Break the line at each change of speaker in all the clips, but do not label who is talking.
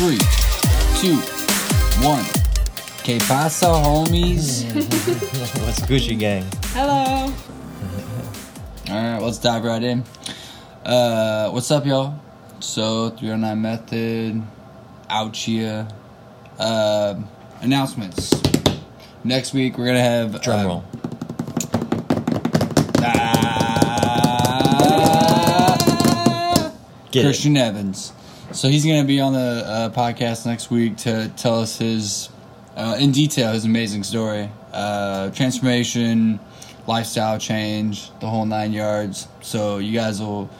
Three, two, one. Que pasa, homies?
What's Gucci Gang?
Hello.
Alright, let's dive right in. Uh, what's up, y'all? So, 309 Method, out here. Uh, announcements. Next week, we're gonna have.
Drum
uh,
roll.
ah,
Get
Christian Evans. So he's going to be on the uh, podcast next week to tell us his, uh, in detail, his amazing story, uh, transformation, lifestyle change, the whole nine yards. So you guys will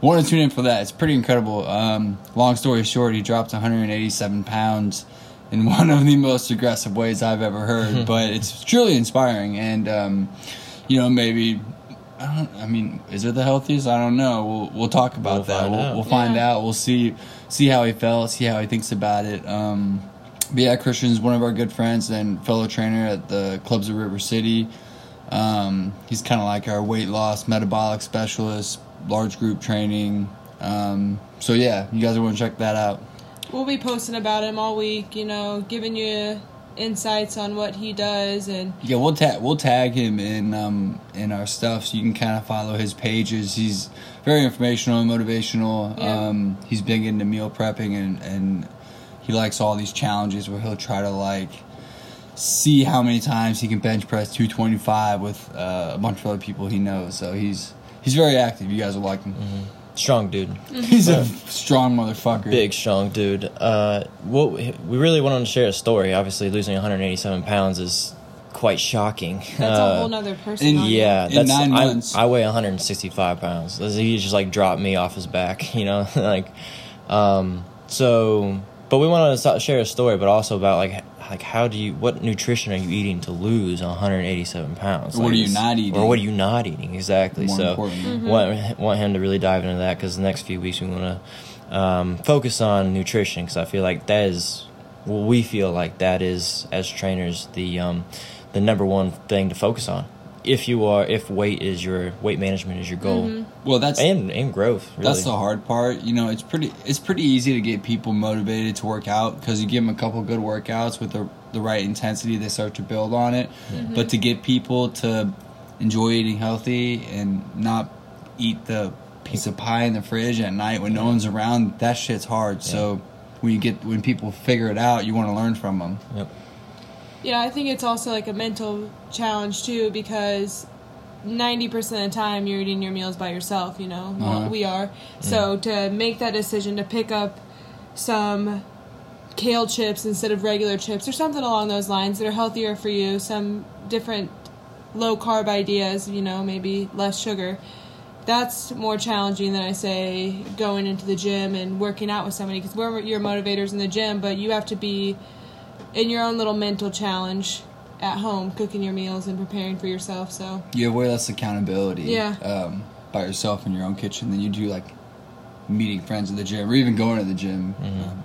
want to tune in for that. It's pretty incredible. Um, long story short, he dropped 187 pounds in one of the most aggressive ways I've ever heard. but it's truly inspiring, and um, you know maybe I don't. I mean, is it the healthiest? I don't know. We'll we'll talk about
We'll
that.
find
we'll,
out.
we'll find
Yeah.
out. We'll see see how he felt. See how he thinks about it. Um, but yeah, Christian's one of our good friends and fellow trainer at the clubs of River City. Um, he's kind of like our weight loss metabolic specialist, large group training. Um, so yeah, you guys want to check that out.
We'll be posting about him all week, you know, giving you insights on what he does and
Yeah, we'll tag we'll tag him in um in our stuff so you can kind of follow his pages. He's very informational and motivational.
Yeah.
Um, he's big into meal prepping and and he likes all these challenges where he'll try to like see how many times he can bench press 225 with uh, a bunch of other people he knows. So he's he's very active. You guys will like him.
Strong dude.
He's a strong motherfucker.
Big, strong dude. Uh, what we really wanted to share a story. Obviously, losing 187 pounds is quite shocking.
that's
Uh,
a whole nother person. you.
Yeah,
In
that's
nine
I,
months.
I weigh 165 pounds. He just like dropped me off his back, you know, like, um, so. But we wanted to share a story, but also about like like how do you what nutrition are you eating to lose 187 pounds?
Or what
Like,
are you not eating?
Or what are you not eating exactly?
More
so
important.
want want him to really dive into that because the next few weeks we want to um, focus on nutrition because I feel like that is well, we feel like that is as trainers the um, the number one thing to focus on if you are if weight is your weight management is your goal mm-hmm.
Well, that's
and and growth. Really.
That's the hard part. You know, it's pretty it's pretty easy to get people motivated to work out because you give them a couple good workouts with the the right intensity, they start to build on it. But to get people to enjoy eating healthy and not eat the piece of pie in the fridge at night when no one's around, that shit's hard. So when you get when people figure it out, you want to learn from them.
Yep.
Yeah, I think it's also like a mental challenge too because 90% of the time you're eating your meals by yourself, you know.
Uh-huh.
we are. So to make that decision to pick up some kale chips instead of regular chips or something along those lines that are healthier for you, some different low carb ideas, you know, maybe less sugar. That's more challenging than I say going into the gym and working out with somebody because we're your motivators in the gym, but you have to be in your own little mental challenge at home, cooking your meals and preparing for yourself. So
You have way less accountability
Yeah.
um, by yourself in your own kitchen than you do like meeting friends at the gym or even going to the gym. Um,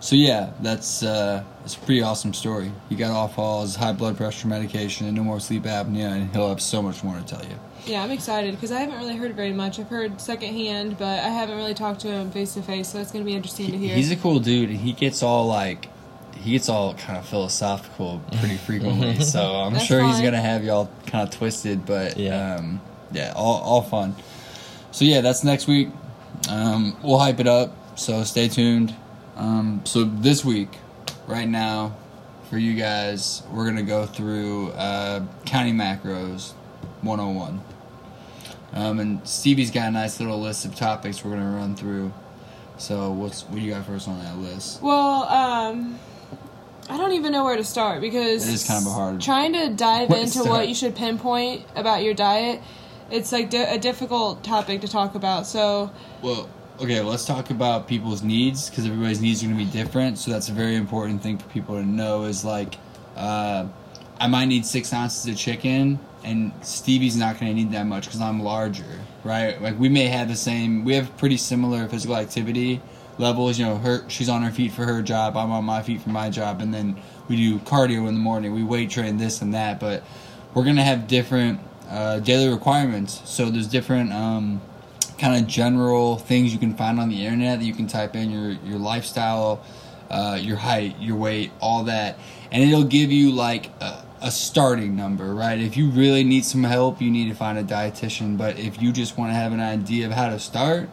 so yeah, that's uh, it's a pretty awesome story. He got off all his high blood pressure medication and no more sleep apnea, and he'll have so much more to tell you.
yeah, I'm excited because I haven't really heard very much. I've heard secondhand, but I haven't really talked to him face to face. So it's going to be interesting to hear.
He's a cool dude, and he gets all like. He gets all kind of philosophical pretty frequently, so I'm
That's
sure he's gonna have y'all kind of twisted, but
Yeah.
um, yeah, all all fun. So yeah, that's next week. Um, we'll hype it up, so stay tuned. Um, so this week, right now, for you guys, we're gonna go through uh, counting macros 101. Um, and Stevie's got a nice little list of topics we're gonna run through. So what's what you got first on that list?
well, um, I don't even know where to start because
It is kind of a hard-
trying to dive into what you should pinpoint about your diet. It's like di- a difficult topic to talk about. So
Well, okay, let's talk about people's needs because everybody's needs are going to be different. So that's a very important thing for people to know. Is like, uh, I might need six ounces of chicken, and Stevie's not going to need that much because I'm larger, right? Like we may have the same, we have pretty similar physical activity levels. You know, her she's on her feet for her job, I'm on my feet for my job, and then we do cardio in the morning. We weight train this and that, but we're gonna have different uh, daily requirements. So there's different um, kind of general things you can find on the internet that you can type in your your lifestyle, uh, your height, your weight, all that, and it'll give you like a, a starting number, right? If you really need some help, you need to find a dietitian. But if you just want to have an idea of how to start,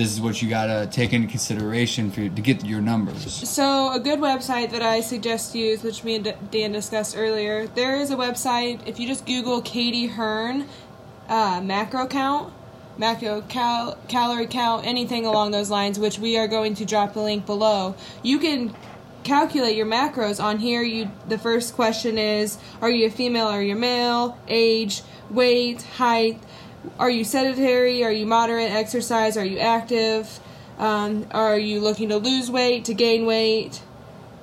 this is what you gotta take into consideration for to get your numbers.
So, a good website that I suggest use, which me and Dan discussed earlier, there is a website. If you just Google Katy Hearn uh, macro count, macro cal- calorie count, anything along those lines, which we are going to drop the link below, you can calculate your macros on here. You the first question is: Are you a female? Are you male? Age, weight, height are you sedentary? Are you moderate exercise? Are you active? Um, are you looking to lose weight, to gain weight,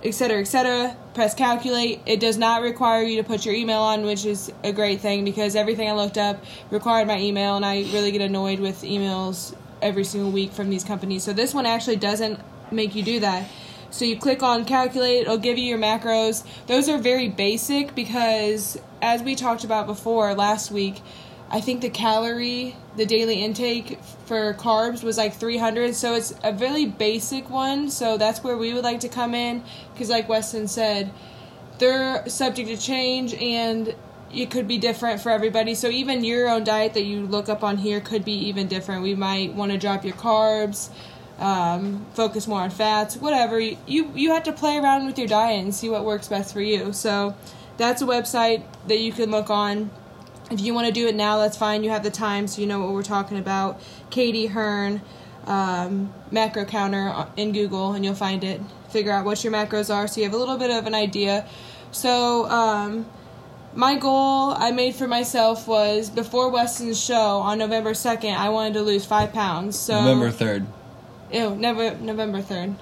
etc., etc.? Press calculate. It does not require you to put your email on, which is a great thing because everything I looked up required my email, and I really get annoyed with emails every single week from these companies. So this one actually doesn't make you do that. So you click on calculate, it'll give you your macros. Those are very basic because, as we talked about before last week, I think the calorie, the daily intake for carbs was like 300. So it's a really basic one. So that's where we would like to come in. Because, like Westin said, they're subject to change and it could be different for everybody. So even your own diet that you look up on here could be even different. We might want to drop your carbs, um, focus more on fats, whatever. You, you you have to play around with your diet and see what works best for you. So that's a website that you can look on. If you want to do it now, that's fine. You have the time, so you know what we're talking about. Katy Hearn, um, macro counter in Google, and you'll find it. Figure out what your macros are, so you have a little bit of an idea. So, um, my goal I made for myself was before Westin's show on November second. I wanted to lose five pounds. So
November third.
Ew, never November third.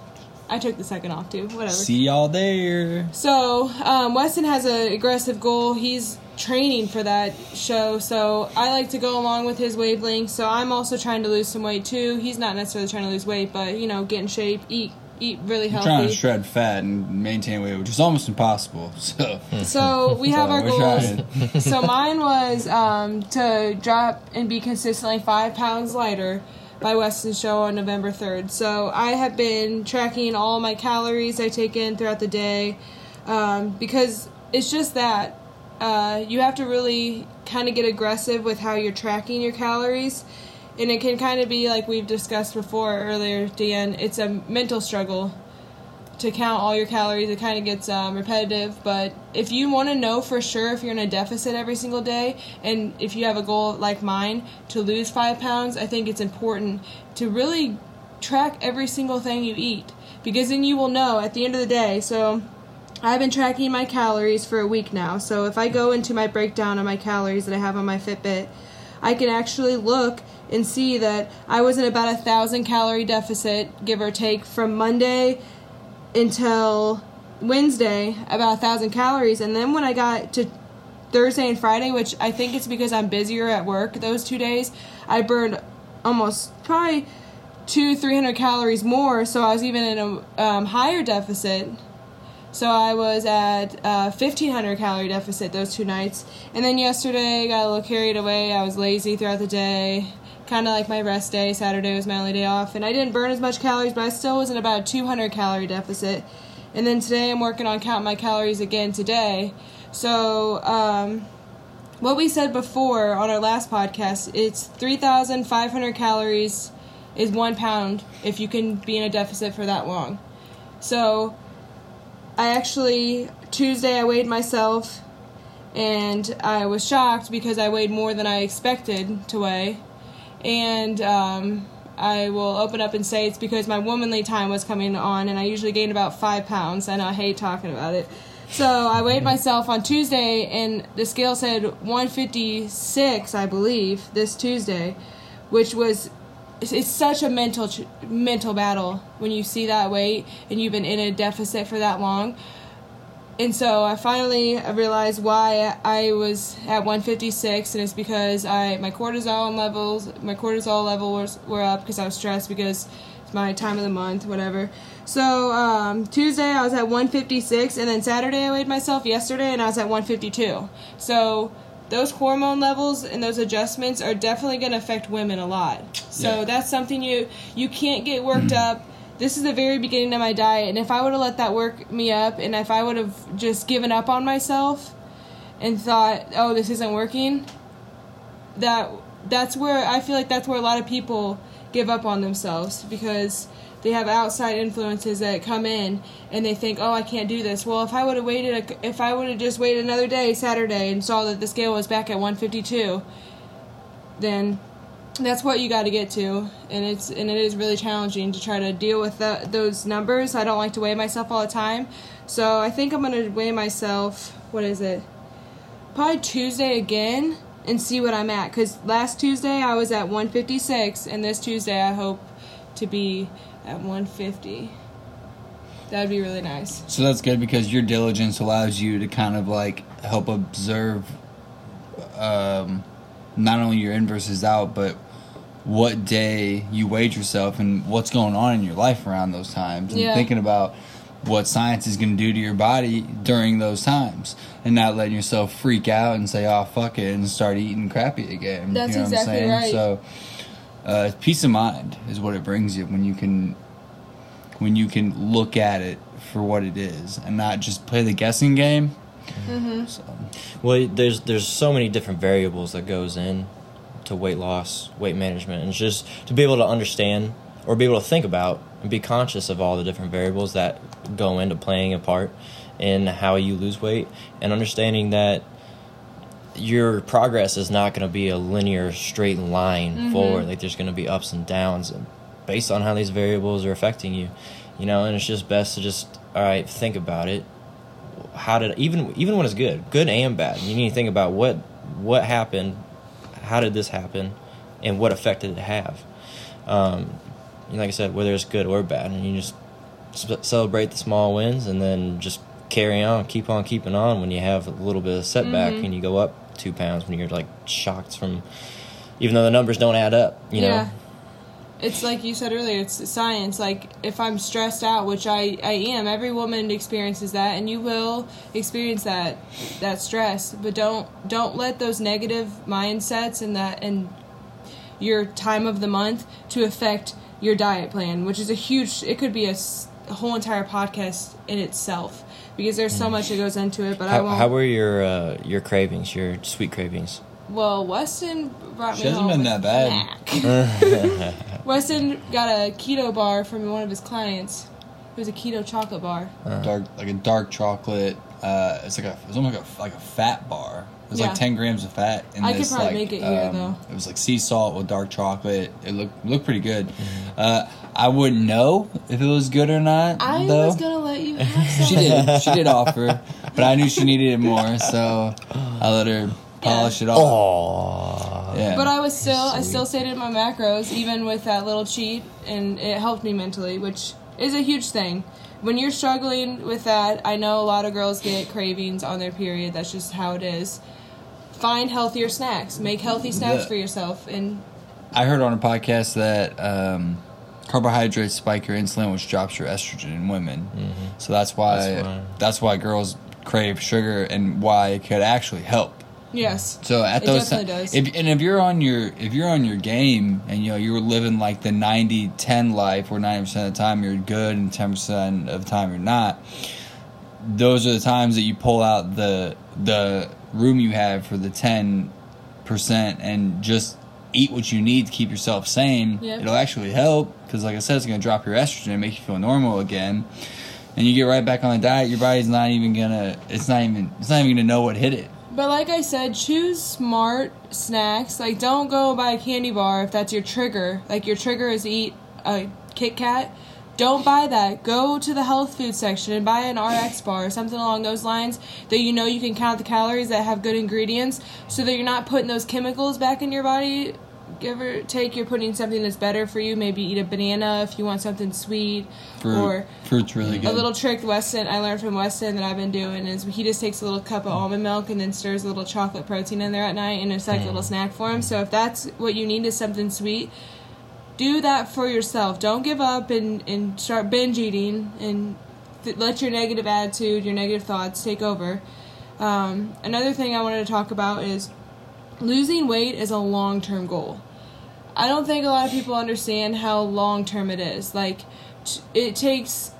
I took the second off too. Whatever.
See y'all there.
So um, Westin has an aggressive goal. He's training for that show, so I like to go along with his wavelength. So I'm also trying to lose some weight too. He's not necessarily trying to lose weight, but you know, get in shape, eat eat really healthy.
trying to shred fat and maintain weight, which is almost impossible. So,
so we have
So
our goals. so mine was um, to drop and be consistently five pounds lighter by Westin's show on November 3rd. So I have been tracking all my calories I take in throughout the day um, because it's just that uh, you have to really kind of get aggressive with how you're tracking your calories. And it can kind of be like we've discussed before earlier, Dan. It's a mental struggle to count all your calories. It kind of gets um, repetitive, but if you want to know for sure if you're in a deficit every single day, and if you have a goal like mine to lose five pounds, I think it's important to really track every single thing you eat because then you will know at the end of the day. So I've been tracking my calories for a week now. So if I go into my breakdown of my calories that I have on my Fitbit, I can actually look and see that I was in about a thousand calorie deficit, give or take, from Monday until Wednesday, about a thousand calories. And then when I got to Thursday and Friday, which I think it's because I'm busier at work those two days, I burned almost probably two, three hundred calories more. So I was even in a um, higher deficit. So I was at uh, 1500 calorie deficit those two nights. And then yesterday got a little carried away. I was lazy throughout the day. Kind of like my rest day. Saturday was my only day off. And I didn't burn as much calories, but I still was in about a 200 calorie deficit. And then today I'm working on counting my calories again today. So, um, what we said before on our last podcast, it's 3,500 calories is one pound if you can be in a deficit for that long. So, I actually Tuesday I weighed myself and I was shocked because I weighed more than I expected to weigh. And um, I will open up and say it's because my womanly time was coming on and I usually gain about five pounds. I know I hate talking about it. So I weighed myself on Tuesday and the scale said 156, I believe, this Tuesday, which was it's, it's such a mental ch- mental battle when you see that weight and you've been in a deficit for that long. And so I finally realized why I was at 156, and it's because I my cortisol levels, my cortisol levels were up because I was stressed because it's my time of the month, whatever. So um, Tuesday I was at 156, and then Saturday I weighed myself yesterday, and I was at 152. So those hormone levels and those adjustments are definitely going to affect women a lot. So
Yeah.
that's something you you can't get worked mm-hmm. up. This is the very beginning of my diet, and if I would have let that work me up, and if I would have just given up on myself and thought, "Oh, this isn't working," that that's where I feel like that's where a lot of people give up on themselves because they have outside influences that come in and they think, "Oh, I can't do this." Well, if I would have waited, a, if I would have just waited another day, Saturday, and saw that the scale was back at 152, then that's what you got to get to, and it's and it is really challenging to try to deal with that, those numbers. I don't like to weigh myself all the time, so I think I'm gonna weigh myself. What is it? Probably Tuesday again and see what I'm at. Cause last Tuesday I was at 156, and this Tuesday I hope to be at 150. That'd be really nice.
So that's good because your diligence allows you to kind of like help observe um, not only your in versus out, but what day you weighed yourself and what's going on in your life around those times. And
Yeah.
thinking about what science is going to do to your body during those times and not letting yourself freak out and say, oh, fuck it, and start eating crappy again.
That's
you know
exactly
what I'm saying?
right.
So uh, peace of mind is what it brings you when you can when you can look at it for what it is and not just play the guessing game.
Mm-hmm.
So,
Well, there's there's so many different variables that goes in to weight loss, weight management, and it's just to be able to understand or be able to think about and be conscious of all the different variables that go into playing a part in how you lose weight and understanding that your progress is not going to be a linear straight line forward like there's going to be ups and downs based on how these variables are affecting you you know and it's just best to just all right think about it how did even even when it's good, good and bad, you need to think about what what happened, how did this happen, and what effect did it have. Um, like I said, whether it's good or bad, and you just celebrate the small wins, and then just carry on, keep on keeping on when you have a little bit of setback
Mhm.
and you go up two pounds when you're like shocked from, even though the numbers don't add up, you know.
yeah. It's like you said earlier, it's science. Like if I'm stressed out, which I, I am, every woman experiences that and you will experience that that stress. But don't don't let those negative mindsets and that and your time of the month to affect your diet plan, which is a huge it could be a whole entire podcast in itself because there's so much that goes into it, but I
How,
won't
how were your uh, your cravings, your sweet cravings?
Well, Westin brought me
She hasn't
home
been that bad.
Westin got a keto bar from one of his clients. It was a keto chocolate bar.
dark, like a dark chocolate. Uh, it's like a, it was almost like a, like a fat bar. It was
Yeah.
like ten grams of fat. In
I could
this,
probably
like,
make it here,
um,
though.
It was like sea salt with dark chocolate. It looked looked pretty good. Uh, I wouldn't know if it was good or not.
I
though.
was gonna let you have some.
She did. She did offer, but I knew she needed it more, so I let her polish it off.
Oh,
Yeah.
But I was still, I still stayed in my macros, even with that little cheat, and it helped me mentally, which is a huge thing. When you're struggling with that, I know a lot of girls get cravings on their period. That's just how it is. Find healthier snacks. Make healthy snacks
Yeah.
for yourself, and
I heard on a podcast that um, carbohydrates spike your insulin, which drops your estrogen in women. So that's why,
That's why.
that's why girls crave sugar and why it could actually help.
Yes,
So at
It
those
definitely does.
if and if you're on your if you're on your game and you know you're living like the 90-10 life where ninety percent of the time you're good and ten percent of the time you're not, those are the times that you pull out the the room you have for the ten percent and just eat what you need to keep yourself sane.
Yep.
It'll actually help because, like I said, it's going to drop your estrogen and make you feel normal again. And you get right back on the diet, your body's not even gonna. It's not even. It's not even gonna know what hit it.
But like I said, choose smart snacks. Like don't go buy a candy bar if that's your trigger. Like your trigger is eat a Kit Kat. Don't buy that. Go to the health food section and buy an RX bar or something along those lines that you know you can count the calories that have good ingredients so that you're not putting those chemicals back in your body. Give or take, you're putting something that's better for you. Maybe eat a banana if you want something sweet.
Fruit.
Or
Fruit's really good.
a little trick Westin I learned from Westin that I've been doing is he just takes a little cup of almond milk and then stirs a little chocolate protein in there at night and it's like a little snack for him. So if that's what you need is something sweet, do that for yourself. Don't give up and, and start binge eating and th- let your negative attitude, your negative thoughts take over. Um, another thing I wanted to talk about is losing weight is a long term goal. I don't think a lot of people understand how long term it is. Like, it takes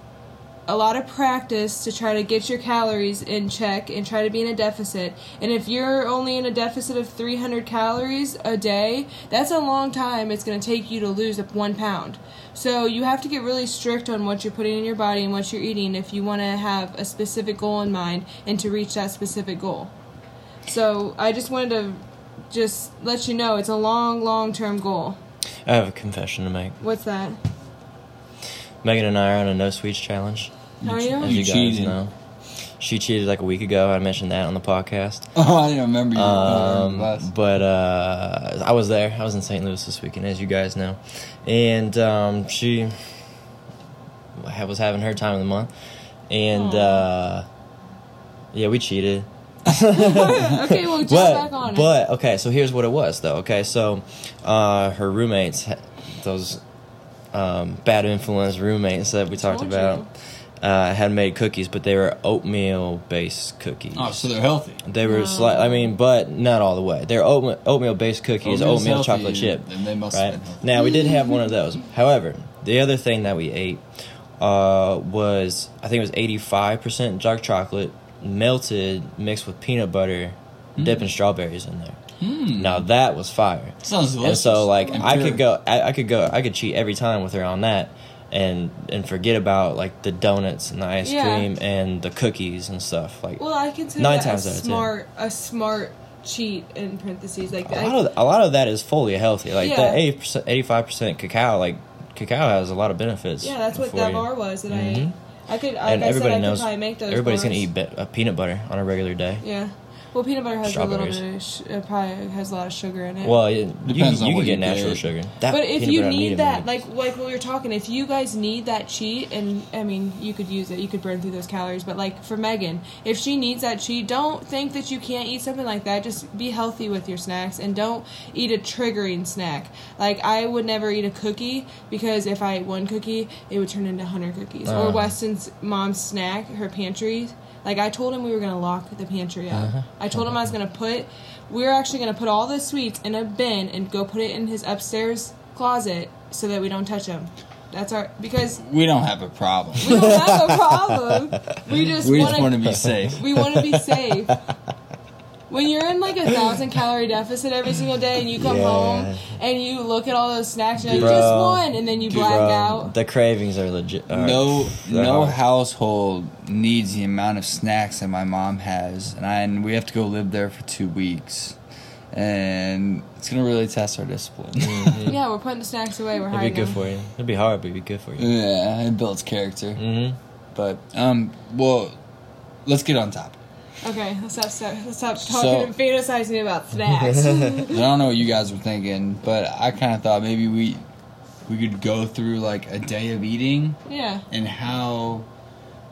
a lot of practice to try to get your calories in check and try to be in a deficit. And if you're only in a deficit of 300 calories a day, that's a long time it's going to take you to lose one pound. So you have to get really strict on what you're putting in your body and what you're eating if you want to have a specific goal in mind and to reach that specific goal. So I just wanted to just let you know it's a long, long term goal.
I have a confession to make.
What's that?
Megan and I are on a no sweets challenge.
How are you?
As
You
you, guys
cheated.
know, she cheated like a week ago. I mentioned that on the podcast.
Oh, I didn't remember you.
Um, but uh, I was there. I was in St. Louis this weekend, as you guys know, and um, she was having her time of the month, and uh, yeah, we cheated.
okay, well, just back
But
on it.
but okay, so here's what it was though. Okay, so uh, her roommates, those um, bad influence roommates that we talked
Told
about, uh, had made cookies, but they were oatmeal based cookies.
oh, so they're healthy.
They were slight. I mean, but not all the way. They're oatmeal, oatmeal based cookies,
Oatmeal's
oatmeal
healthy,
chocolate chip.
then they must have
right
been
now, we did have one of those. However, the other thing that we ate uh, was I think it was eighty five percent dark chocolate melted mixed with peanut butter, dipping strawberries in there.
Hmm.
Now that was fire.
Sounds delicious.
And so like
I'm
I
sure.
could go I, I could go I could cheat every time with her on that and and forget about like the donuts and the ice
Yeah.
cream and the cookies and stuff like
Well, I consider
Nine
that
times
a
out of ten.
smart, a smart cheat in parentheses. Like
a
I,
lot of a lot of that is fully healthy. Like
Yeah.
that eighty percent, eighty five percent cacao. Like cacao has a lot of benefits.
yeah, that's what that bar was that I
Mhm.
ate. I could, like
and
I said,
everybody
I
knows
could probably make those.
everybody's gonna eat be- uh, peanut butter on a regular day.
Yeah. Well, peanut butter has a little bit of, sh- it probably has a lot of sugar in it.
Well, it, you,
Depends
can-
on
you
what
can get
you
natural
get.
sugar. That
but if you need that, like like what we were talking, if you guys need that cheat, and I mean, you could use it, you could burn through those calories. But like for Megan, if she needs that cheat, don't think that you can't eat something like that. Just be healthy with your snacks, and don't eat a triggering snack. Like I would never eat a cookie because if I ate one cookie, it would turn into hundred cookies. or
Uh.
Westin's mom's snack, her pantry. Like I told him we were gonna lock the pantry up.
Uh-huh.
I told him I was gonna put. We were actually gonna put all the sweets in a bin and go put it in his upstairs closet so that we don't touch them. That's our because
we don't have a problem.
we don't have a problem. We just
we
want
just want to be safe.
we want to be safe. When you're in like a thousand calorie deficit every single day and you come
Yeah.
home and you look at all those snacks and you're
Bro.
like, just one and then you black
Bro,
out.
the cravings are legit. are-
No, no
hard.
household needs the amount of snacks that my mom has, and, I, and we have to go live there for two weeks, and it's gonna really test our discipline.
Mhm.
Yeah, we're putting the snacks away. We're
It'd be good
them.
for you. It'd be hard, but it'd be good for you.
yeah, it builds character.
Mm-hmm.
But um, well, let's get on top.
Okay, let's stop, stop, let's stop talking
So-
and fantasizing about snacks.
I don't know what you guys were thinking, but I kind of thought maybe we we could go through like a day of eating
yeah.
and how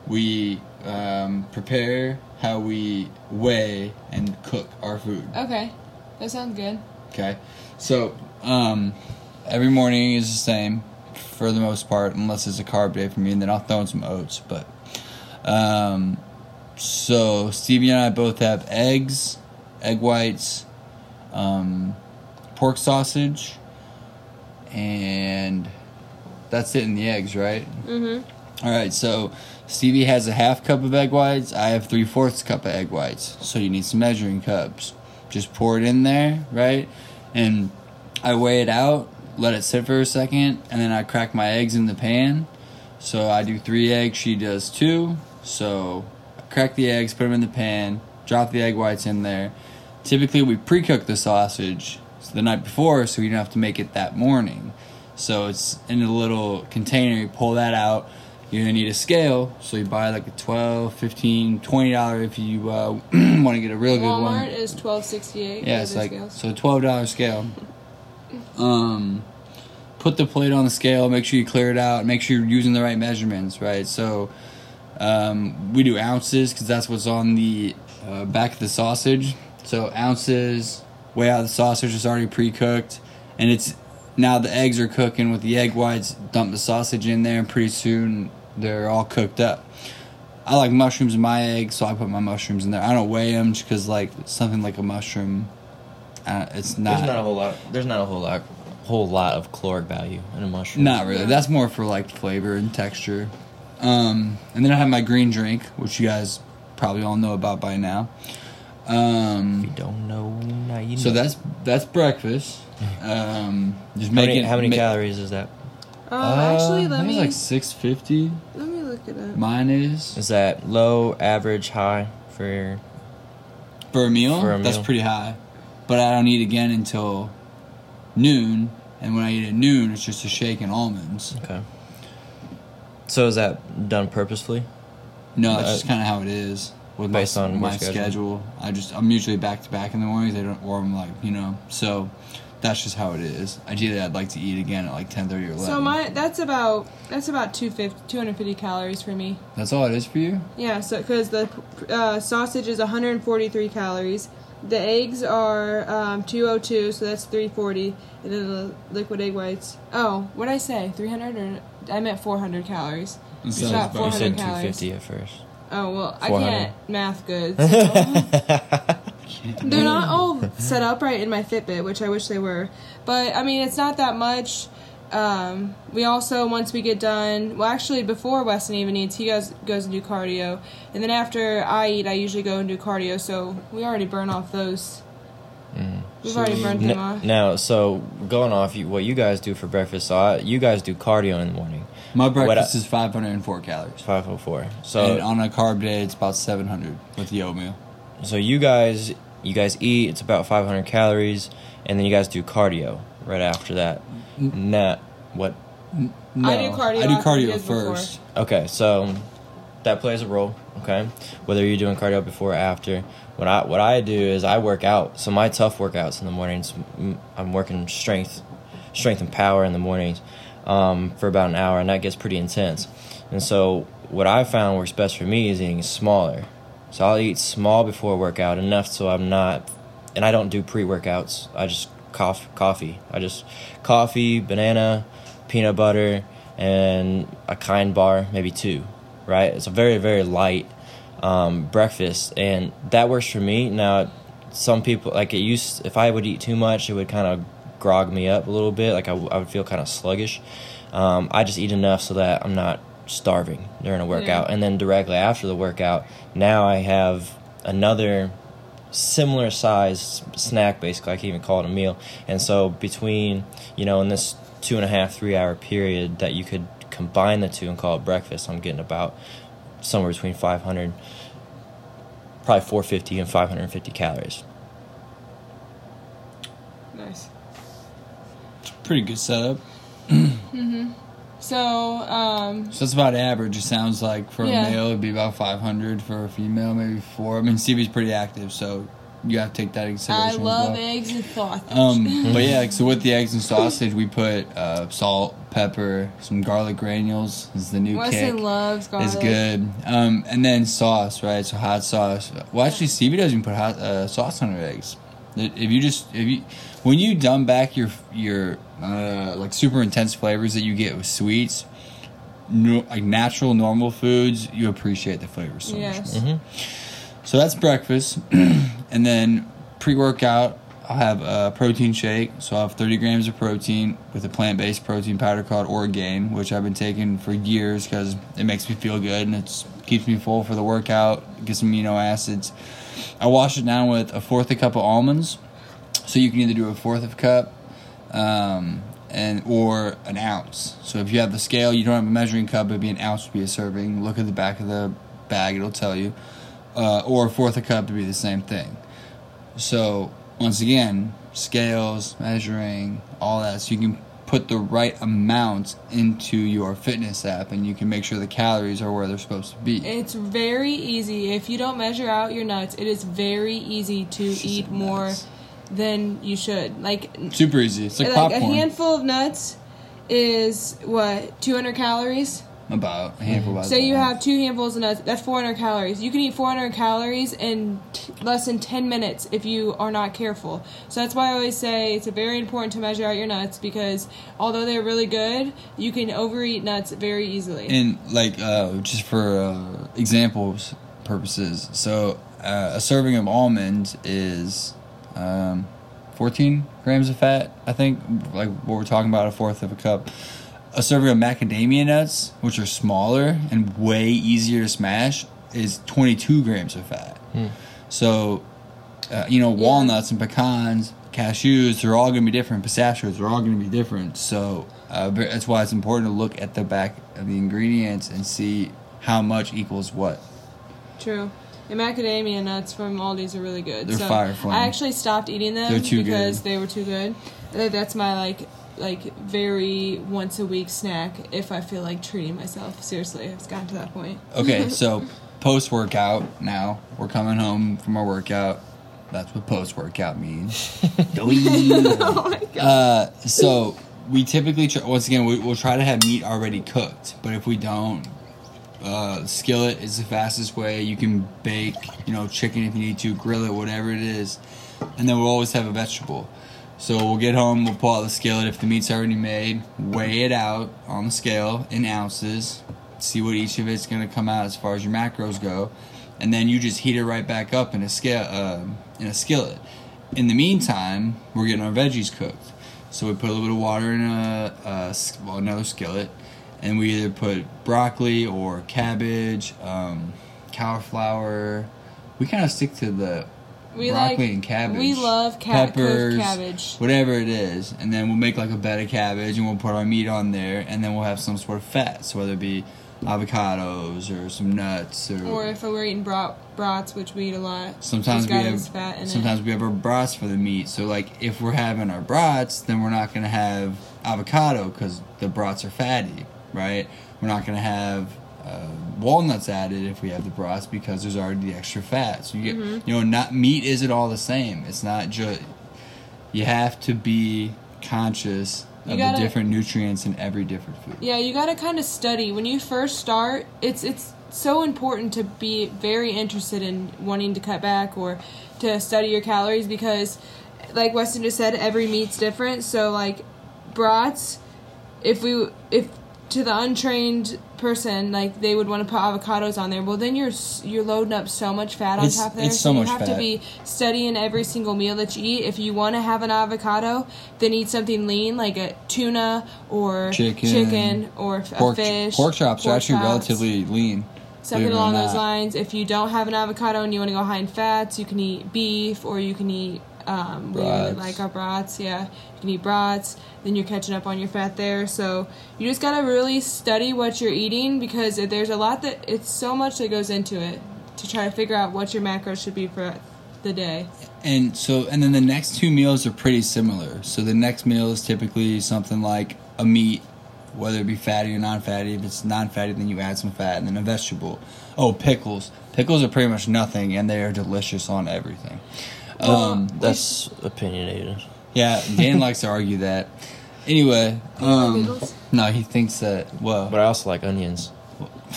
we um, prepare, how we weigh and cook our food.
Okay, that sounds good.
Okay, so um, every morning is the same for the most part, unless it's a carb day for me, and then I'll throw in some oats. But um, so Stevie and I both have eggs, egg whites, um, pork sausage, and that's it in the eggs, right?
Mm-hmm.
All right, so Stevie has a half cup of egg whites. I have three fourths cup of egg whites. So you need some measuring cups. Just pour it in there, right? And I weigh it out, let it sit for a second, and then I crack my eggs in the pan. So I do three eggs, she does two. So crack the eggs, put them in the pan, drop the egg whites in there. Typically, we pre cook the sausage the night before so you don't have to make it that morning. So it's in a little container, you pull that out. You're gonna need a scale, so you buy like a 12 15 20 dollar if you uh, want to get a real good one.
Walmart is twelve sixty eight.
Yeah, it's like so twelve dollar scale. Um, put the plate on the scale. Make sure you clear it out. Make sure you're using the right measurements. Right. So, um, we do ounces because that's what's on the uh, back of the sausage. So ounces. Weigh out the sausage is already pre cooked, and it's now the eggs are cooking with the egg whites. Dump the sausage in there, and pretty soon they're all cooked up. I like mushrooms in my eggs, so I put my mushrooms in there. I don't weigh them because like something like a mushroom, uh, it's not.
There's not a whole lot. There's not a whole lot, whole lot of caloric value in a mushroom.
Not really. That's more for like flavor and texture. Um, and then I have my green drink, which you guys probably all know about by now.
If you
Um,
don't know, now you know.
so that's that's breakfast. Um, just
how
make
many, how many
ma-
calories is that?
Um,
Uh,
actually,
I
let me
it's like six fifty.
let me look it up.
Mine is
Is that low, average, high for?
for a meal.
For a
That's
meal.
pretty high, but I don't eat again until noon. And when I eat at noon, it's just a shake and almonds.
Okay. So is that done purposefully?
No, that's
Uh,
just kind of how it is with
based
my,
on
my
schedule.
schedule. I just I'm usually back to back in the mornings. I don't, or I'm like you know, so that's just how it is. Ideally, I'd like to eat again at like ten thirty or eleven.
So my that's about that's about 250, 250 calories for me.
that's all it is for you.
Yeah, so because the uh, sausage is 143 calories, the eggs are um, 202, so that's 340, and then the liquid egg whites. Oh, what did I say? 300 or I meant 400 calories.
It's
It's
not
not
as
You
bad.
400
said
calories.
250 at first.
Oh well, I can't math good. so- They're not all set up right in my Fitbit, which I wish they were. But I mean, it's not that much. Um, we also once we get done, well, actually before Weston even eats, he goes goes and do cardio, and then after I eat, I usually go and do cardio. So we already burn off those. We've already burned them
N-
off.
now, so going off you, what you guys do for breakfast, so I, you guys do cardio in the morning,
My breakfast
I-
is five hundred and four calories.
504. So
and on a carb day, it's about seven hundred with the oatmeal.
so you guys you guys eat, it's about 500 calories, and then you guys do cardio right after that. Not what?
No,
I do cardio
I do cardio
kids before.
first.
Okay, so that plays a role. Okay, whether you're doing cardio before or after. What I what I do is I work out. So my tough workouts in the mornings, I'm working strength, strength and power in the mornings, um, for about an hour, and that gets pretty intense. And so what I found works best for me is eating smaller. So I'll eat small before workout, enough so I'm not, and I don't do pre workouts. I just coffee, coffee. I just coffee, banana, peanut butter, and a kind bar, maybe two. Right? It's a very very light um, breakfast, and that works for me. Now, some people like it used. If I would eat too much, it would kind of grog me up a little bit. Like I would feel kind of sluggish. Um, I just eat enough so that I'm not starving during a workout, and then directly after the workout, now I have another similar size snack basically i can even call it a meal and so between you know in this two and a half three hour period that you could combine the two and call it breakfast i'm getting about somewhere between 500 probably 450 and 550 calories
Nice.
It's a Pretty good setup. Mhm.
So um,
So that's about average. It sounds like for
Yeah.
a male, it'd be about 500. For a female, maybe four. I mean, Stevie's pretty active, so you have to take that into
I love
well.
eggs and sausage.
Um, but yeah, so with the eggs and sausage, we put uh, salt, pepper, some garlic granules. This is the new
Westin
kick.
loves garlic.
It's good. Um, and then sauce, right? So hot sauce. Well, actually, Stevie doesn't even put hot uh, sauce on her eggs. If you just if you when you dumb back your your uh, like super intense flavors that you get with sweets, no, like natural normal foods, you appreciate the flavors so
Yes.
much more. So that's breakfast, and then pre workout. I'll have a protein shake. So I'll have 30 grams of protein with a plant based protein powder called Orgain, which I've been taking for years because it makes me feel good and it keeps me full for the workout, gets amino acids. I wash it down with a fourth a cup of almonds. So you can either do a fourth of a cup um, and or an ounce. So if you have the scale, you don't have a measuring cup, it'd be an ounce would be a serving. Look at the back of the bag, it'll tell you. Uh, or a fourth a cup would be the same thing. So once again, scales, measuring, all that, so you can put the right amount into your fitness app, and you can make sure the calories are where they're supposed to be.
It's very easy. If you don't measure out your nuts, it is very easy to
She
eat more
nuts.
than you should. Like,
Super easy. It's like,
like a handful of nuts is what 200 calories.
About a handful. About
Say you have two handfuls of nuts. That's 400 calories. You can eat 400 calories in t- less than 10 minutes if you are not careful. So that's why I always say it's very important to measure out your nuts because although they're really good, you can overeat nuts very easily.
And like uh, just for uh, examples purposes, so uh, a serving of almonds is um, 14 grams of fat. I think like what we're talking about, a fourth of a cup. A serving of macadamia nuts, which are smaller and way easier to smash, is 22 grams of fat. So, uh, you know, walnuts and pecans, cashews, they're all going to be different. Pistachios, they're all going to be different. So, uh, that's why it's important to look at the back of the ingredients and see how much equals what.
True. And macadamia nuts from Aldi's are really good.
They're
so
fire flame.
I actually stopped eating them
too
because
good.
they were too good. That's my like like very once a week snack if I feel like treating myself. Seriously, it's gotten to that point.
Okay, so post workout now, we're coming home from our workout. That's what post workout means.
oh my god.
Uh, so we typically try, once again we, we'll try to have meat already cooked, but if we don't, uh, skillet is the fastest way. You can bake, you know, chicken if you need to, grill it, whatever it is, and then we'll always have a vegetable. So we'll get home, we'll pull out the skillet if the meat's already made, weigh it out on the scale in ounces, see what each of it's gonna come out as far as your macros go, and then you just heat it right back up in a scale uh, in a skillet. In the meantime, we're getting our veggies cooked. So we put a little bit of water in a, a well, another skillet, and we either put broccoli or cabbage, um, cauliflower. We kind of stick to the
We
broccoli
like
and cabbage.
we love ca-
peppers,
cabbage.
whatever it is, and then we'll make like a bed of cabbage, and we'll put our meat on there, and then we'll have some sort of fat. So whether it be avocados or some nuts or,
Or if we're eating brat, brats, which we eat a lot.
Sometimes we have
guidance fat in
sometimes we have our brats for the meat. So like if we're having our brats, then we're not gonna have avocado because the brats are fatty, right? We're not gonna have uh, walnuts added if we have the brats because there's already the extra fat. So you get
Mm-hmm.
you know not meat isn't all the same. It's not just you have to be conscious of
gotta-
the different nutrients in every different food.
Yeah, you got to kind of study when you first start. It's it's so important to be very interested in wanting to cut back or to study your calories because, like Westin just said, every meat's different. So like brats, if we if to the untrained person like they would want to put avocados on there, well then you're you're loading up so much fat on
It's-
top of there.
it's so
you
much
have to
fat.
be studying every single meal that you eat. If you want to have an avocado, then eat something lean like a tuna or
Chicken.
chicken or
Pork,
a fish.
pork chops are
pork
actually
chops,
relatively lean.
something
believe it or
along those lines. If you don't have an avocado and you want to go high in fats, you can eat beef or you can eat. Um, we like our brats. Yeah, you can eat brats. Then you're catching up on your fat there. So you just gotta really study what you're eating because there's a lot that it's so much that goes into it to try to figure out what your macros should be for the day.
And so, and then the next two meals are pretty similar. So the next meal is typically something like a meat, whether it be fatty or non-fatty. If it's non-fatty, then you add some fat, and then a vegetable. Oh, pickles. Pickles are pretty much nothing, and they are delicious on everything. Um,
That's opinionated.
yeah, Dan likes to argue that. Anyway, um,
pickles?
no, he thinks that. Well,
But I also like onions.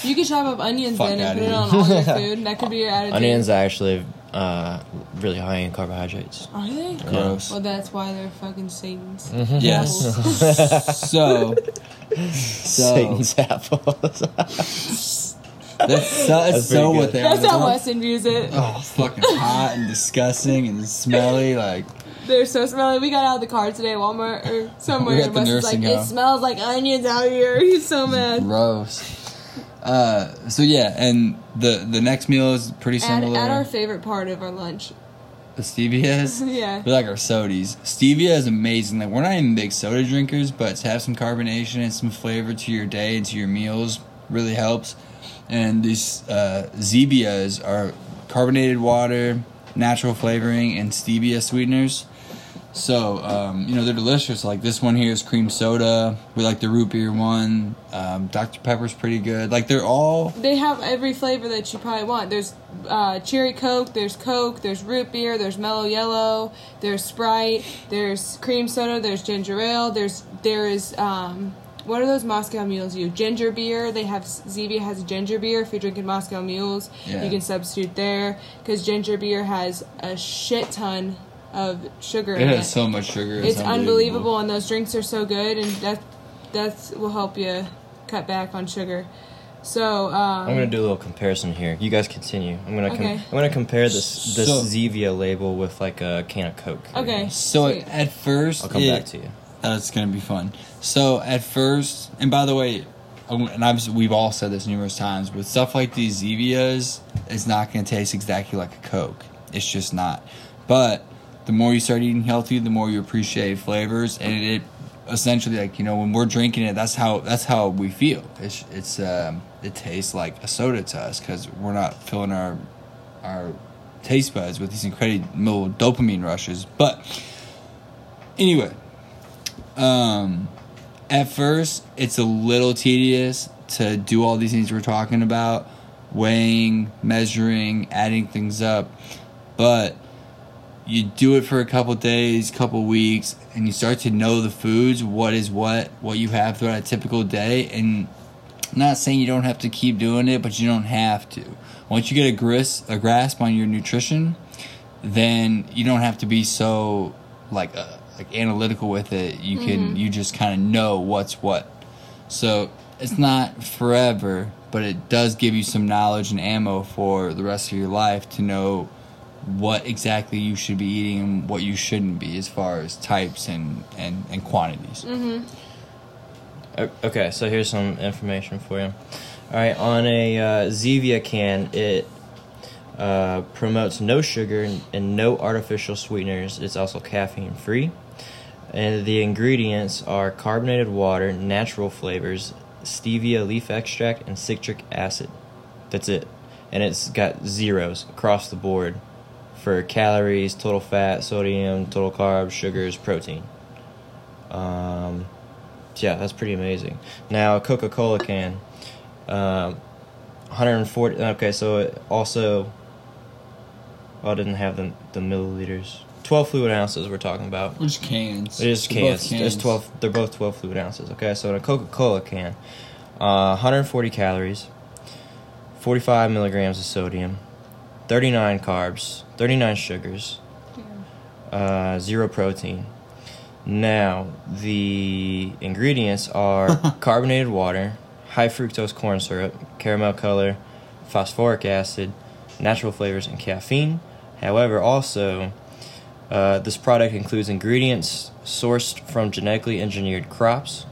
You could chop up onions
Fuck
then and
outta
put it
here.
on all your food. That could be your added.
Onions are actually uh, really high in carbohydrates.
Are they?
gross.
Well, that's why they're fucking Satan's.
Yes. so, so
Satan's apples.
That's so, that's
That's
so
pretty
what
good.
they are.
That's how
They're-
Westin views it.
Oh, fucking hot and disgusting and smelly. Like,
They're so smelly. We got out of the car today, at Walmart or somewhere.
We were at
and
the
Westin's like,
nursing
it
home.
smells like onions out here. He's so mad.
gross. Uh, so yeah, and the the next meal is pretty
Add,
similar.
add our favorite part of our lunch.
the Zevia's.
Yeah.
We like our sodies. Zevia is amazing. Like we're not even big soda drinkers, but to have some carbonation and some flavor to your day and to your meals really helps. And these uh, Zevias are carbonated water, natural flavoring, and stevia sweeteners. So um, you know they're delicious. Like this one here is cream soda. We like the root beer one. Um, Dr Pepper's pretty good. Like they're all
They have every flavor that you probably want. There's uh, cherry Coke, there's Coke, there's root beer, there's Mellow Yellow, there's Sprite, there's cream soda, there's ginger ale, there's there is um, what are those Moscow mules? You ginger beer. They have Zevia has ginger beer. If you're drinking Moscow mules,
Yeah.
you can substitute there because ginger beer has a shit ton of sugar
It
in
has
it.
so much sugar.
it's unbelievable, and those drinks are so good, and that that will help you cut back on sugar. So um,
I'm gonna do a little comparison here. You guys continue. I'm gonna com-
Okay.
I'm gonna compare this this
So-
Zevia label with like a can of Coke.
Okay.
So
Sweet.
at first,
I'll come
it-
back to you.
That's gonna be fun. So at first, and by the way, and I've, we've all said this numerous times, with stuff like these Zevias, it's not gonna taste exactly like a Coke. It's just not. But the more you start eating healthy, the more you appreciate flavors, and it, essentially like you know when we're drinking it, that's how that's how we feel. It's it's um, it tastes like a soda to us because we're not filling our our taste buds with these incredible dopamine rushes. But anyway, um, at first it's a little tedious to do all these things we're talking about, weighing, measuring, adding things up, but you do it for a couple days, couple weeks, and you start to know the foods, what is what, what you have throughout a typical day, and I'm not saying you don't have to keep doing it, but you don't have to. Once you get a grasp, a grasp on your nutrition, then you don't have to be so like uh, like analytical with it. You can you just kind of know what's what. So it's not forever, but it does give you some knowledge and ammo for the rest of your life to know what exactly you should be eating and what you shouldn't be as far as types and and, and quantities.
O- Okay, so here's some information for you. All right, on a uh, Zevia can, it uh, promotes no sugar and, and no artificial sweeteners. It's also caffeine free. And the ingredients are carbonated water, natural flavors, stevia leaf extract, and citric acid. That's it. And it's got zeros across the board for calories, total fat, sodium, total carbs, sugars, protein. Um, yeah, that's pretty amazing. Now, Coca Cola can, um, 140. Okay, so it also, well, it didn't have the, the milliliters. 12 fluid ounces we're talking about.
Which cans?
It is
They're
cans. It's 12. They're both 12 fluid ounces. Okay, so in a Coca Cola can, uh, 140 calories, 45 milligrams of sodium, 39 carbs, 39 sugars, uh, zero protein. Now, the ingredients are carbonated water, high fructose corn syrup, caramel color, phosphoric acid, natural flavors, and caffeine. However, also, uh, this product includes ingredients sourced from genetically engineered crops,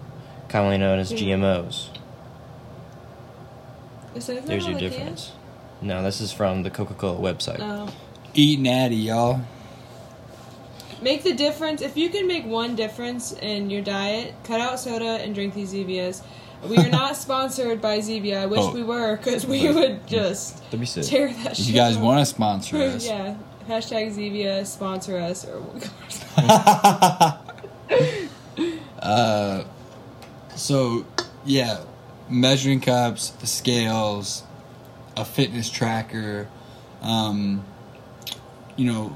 commonly known as GMOs.
Is that
There's your
the can?
difference. No, this is from the Coca Cola website.
Oh.
Eat natty, y'all.
Make the difference. If you can make one difference in your diet, cut out soda and drink these Zevias. We are not sponsored by Zevia. I wish
Oh.
we were, because we would just
That'd be sick.
tear that
If you guys want to sponsor us,
yeah. Hashtag Zevia sponsor us or
uh, so yeah, measuring cups, scales, a fitness tracker, um, you know,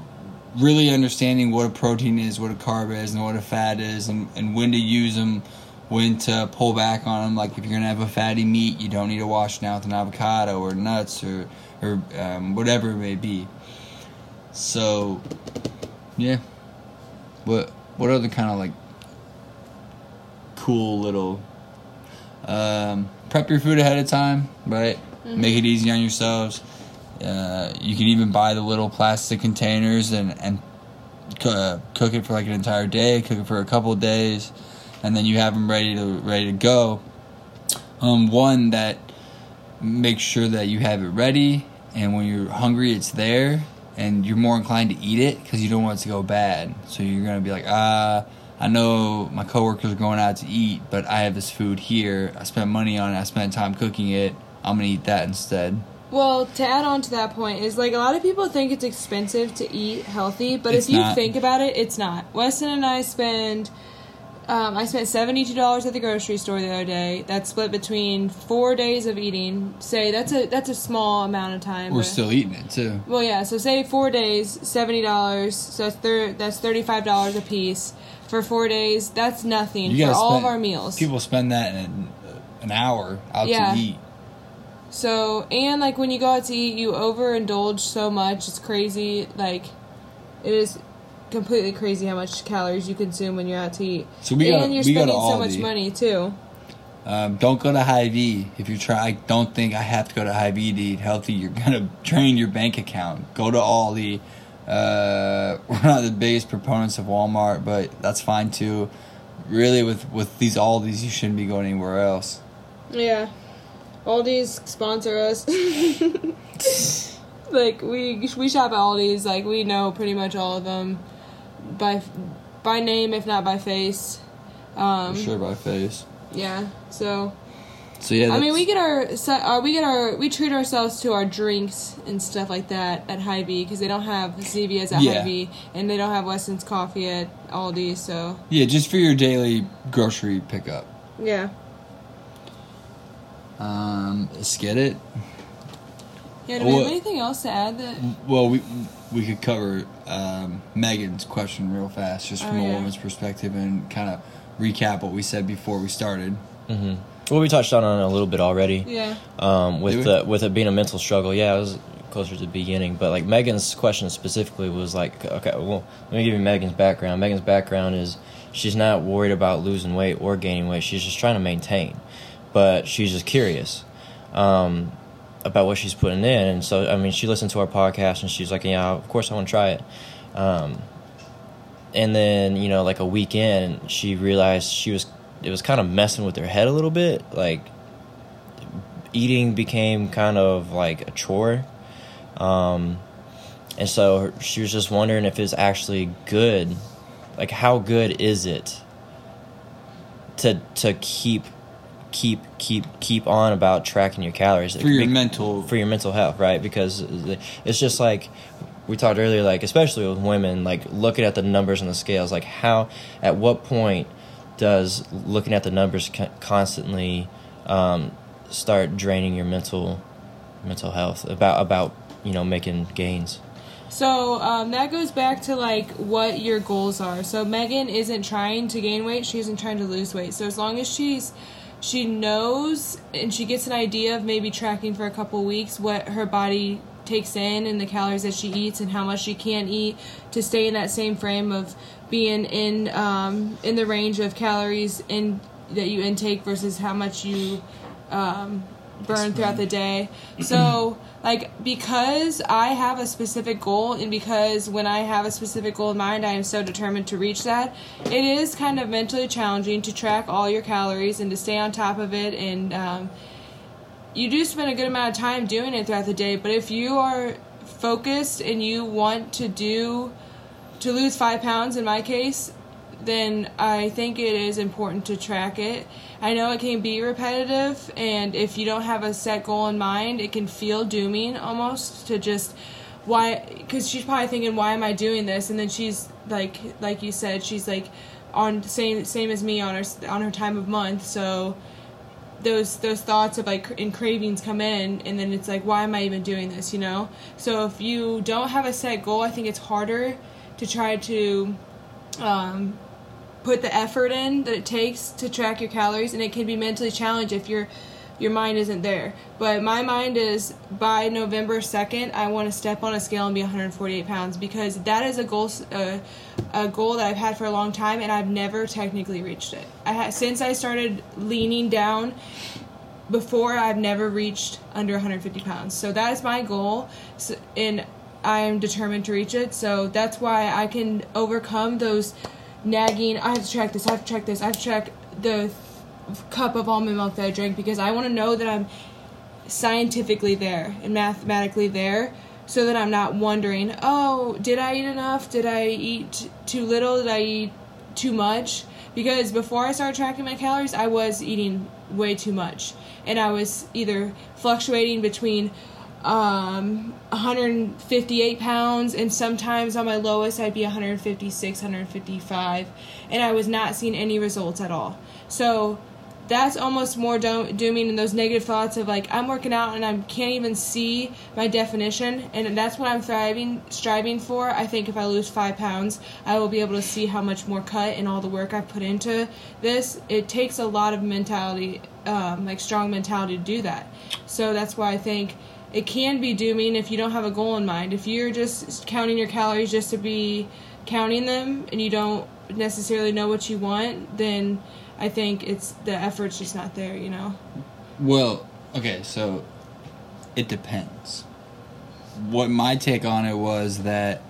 really understanding what a protein is, what a carb is, and what a fat is, and, and when to use them, when to pull back on them. Like if you're gonna have a fatty meat, you don't need to wash it down with an avocado or nuts or or um, whatever it may be. So, yeah. What what other kind of like cool little um, prep your food ahead of time, right? Make it easy on yourselves. Uh, you can even buy the little plastic containers and and uh, cook it for like an entire day, cook it for a couple of days, and then you have them ready to ready to go. Um, one that makes sure that you have it ready, and when you're hungry, it's there, and you're more inclined to eat it because you don't want it to go bad. So you're gonna be like, ah, I know my coworkers are going out to eat, but I have this food here. I spent money on it. I spent time cooking it. I'm gonna eat that instead.
Well, to add on to that point is like a lot of people think it's expensive to eat healthy, but
It's
if you
not.
think about it, it's not. Westin and I spend um, I spent seventy two dollars at the grocery store the other day. That's split between four days of eating. Say that's a that's a small amount of time.
We're
but-
still eating it too.
well, yeah. So say four days, seventy dollars. So that's thir- that's thirty five dollars a piece for four days. That's nothing for all of our meals.
People spend that in an, an hour out
Yeah.
to eat.
So, and like when you go out to eat, you overindulge so much. It's crazy. Like, it is completely crazy how much calories you consume when you're out to eat.
So we
and
gotta-
you're
we
spending so much money too.
Um, don't go to Hy-Vee if you try. I don't think I have to go to Hy-Vee to eat healthy. You're gonna drain your bank account. Go to Aldi. Uh, we're not the biggest proponents of Walmart, but that's fine too. Really, with with these Aldis, you shouldn't be going anywhere else.
Yeah. Aldi's sponsor us. like we we shop at Aldi's. Like we know pretty much all of them by by name, if not by face. Um,
sure, by face.
Yeah. So
So yeah,
I mean, we get our se- uh, we get our we treat ourselves to our drinks and stuff like that at Hy-Vee because they don't have CVS at
Yeah.
Hy-Vee and they don't have Westin's coffee at Aldi. So
yeah, just for your daily grocery pickup.
yeah.
Um, let's get it.
Yeah. Do we have anything else to add? That
Well, we we could cover um, Megan's question real fast, just from
Oh,
a
yeah.
woman's perspective, and kind of recap what we said before we started.
Mm-hmm. Well, we touched on it a little bit already.
yeah.
um, with the with it being a mental struggle. Yeah, it was closer to the beginning, but like Megan's question specifically was like, okay, well, let me give you Megan's background. Megan's background is she's not worried about losing weight or gaining weight. She's just trying to maintain, but she's just curious um, about what she's putting in. And so, I mean, she listened to our podcast and she's like, yeah, of course I want to try it. Um, and then you know, like a week in, she realized she was it was kind of messing with her head a little bit, like eating became kind of like a chore. Um, and so she was just wondering if it's actually good. Like, how good is it to to keep keep keep keep on about tracking your calories
For your
Be-
mental-
for your mental health, right? Because it's just like we talked earlier, like especially with women, like looking at the numbers on the scales, like how at what point does looking at the numbers co- constantly um, start draining your mental mental health about about you know making gains
So um, that goes back to like what your goals are. So Megan isn't trying to gain weight; she isn't trying to lose weight. So as long as she's she knows and she gets an idea of maybe tracking for a couple weeks what her body takes in and the calories that she eats and how much she can eat to stay in that same frame of being in um, in the range of calories in that you intake versus how much you um, burn throughout the day. So, like, because I have a specific goal, and because when I have a specific goal in mind, I am so determined to reach that, it is kind of mentally challenging to track all your calories and to stay on top of it. And um, you do spend a good amount of time doing it throughout the day, but if you are focused and you want to do to lose five pounds in my case then i think it is important to track it. I know it can be repetitive and if you don't have a set goal in mind it can feel dooming almost to just why because she's probably thinking why am i doing this? And then she's like like you said she's like on same same as me on her on her time of month. So those those thoughts of like and cravings come in and then it's like why am i even doing this? You know? So if you don't have a set goal i think it's harder to try to um, put the effort in that it takes to track your calories and it can be mentally challenged if your your mind isn't there but my mind is by november 2nd i want to step on a scale and be 148 pounds because that is a goal uh, a goal that i've had for a long time and i've never technically reached it i ha- since i started leaning down before I've never reached under 150 pounds. So that is my goal, and I am determined to reach it. So that's why I can overcome those nagging. I have to track this. I have to track this. I have to track the cup of almond milk that I drink because I want to know that I'm scientifically there and mathematically there. So that I'm not wondering, oh, did I eat enough? Did I eat too little? Did I eat too much? Because before I started tracking my calories, I was eating way too much. And I was either fluctuating between um, 158 pounds, and sometimes on my lowest, I'd be 156, 155. And I was not seeing any results at all. So that's almost more do- dooming than those negative thoughts of like I'm working out and I can't even see my definition, and that's what I'm thriving, striving for. I think if I lose five pounds, I will be able to see how much more cut and all the work I've put into this. It takes a lot of mentality, um, like strong mentality, to do that. So that's why I think it can be dooming if you don't have a goal in mind. If you're just counting your calories just to be counting them and you don't necessarily know what you want, then I think it's the effort's just not there, you know.
Well, okay, so it depends. What my take on it was that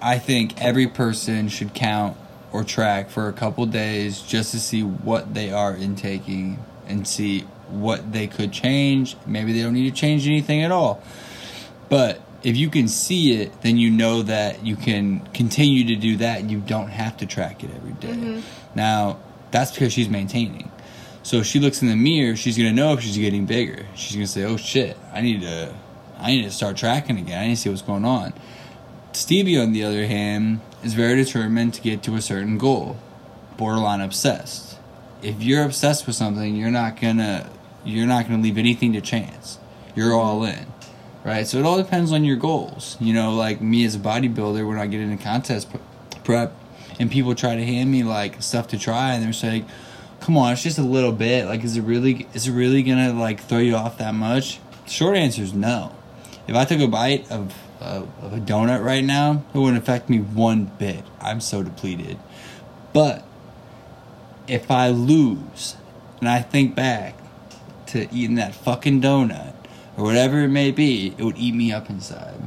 I think every person should count or track for a couple days just to see what they are intaking and see what they could change. Maybe they don't need to change anything at all. But if you can see it, then you know that you can continue to do that. You don't have to track it every day. Mm-hmm. Now, that's because she's maintaining. So if she looks in the mirror, she's gonna know if she's getting bigger. She's gonna say, "Oh shit, I need to, I need to start tracking again. I need to see what's going on." Stevie, on the other hand, is very determined to get to a certain goal, borderline obsessed. If you're obsessed with something, you're not gonna, you're not gonna leave anything to chance. You're all in, right? So it all depends on your goals. You know, like me as a bodybuilder, when I get into contest prep, and people try to hand me like stuff to try, and they're saying, "Come on, it's just a little bit. Like, is it really, is it really gonna like throw you off that much?" Short answer is no. If I took a bite of uh, of a donut right now, it wouldn't affect me one bit. I'm so depleted. But if I lose and I think back to eating that fucking donut or whatever it may be, it would eat me up inside.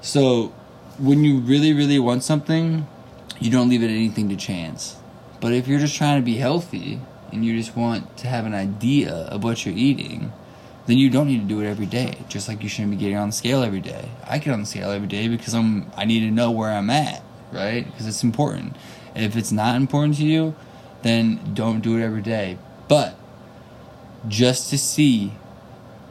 So when you really, really want something, you don't leave it anything to chance. But if you're just trying to be healthy and you just want to have an idea of what you're eating, then you don't need to do it every day. Just like you shouldn't be getting on the scale every day. I get on the scale every day because I'm I need to know where I'm at, right? Because it's important. If it's not important to you, then don't do it every day. But just to see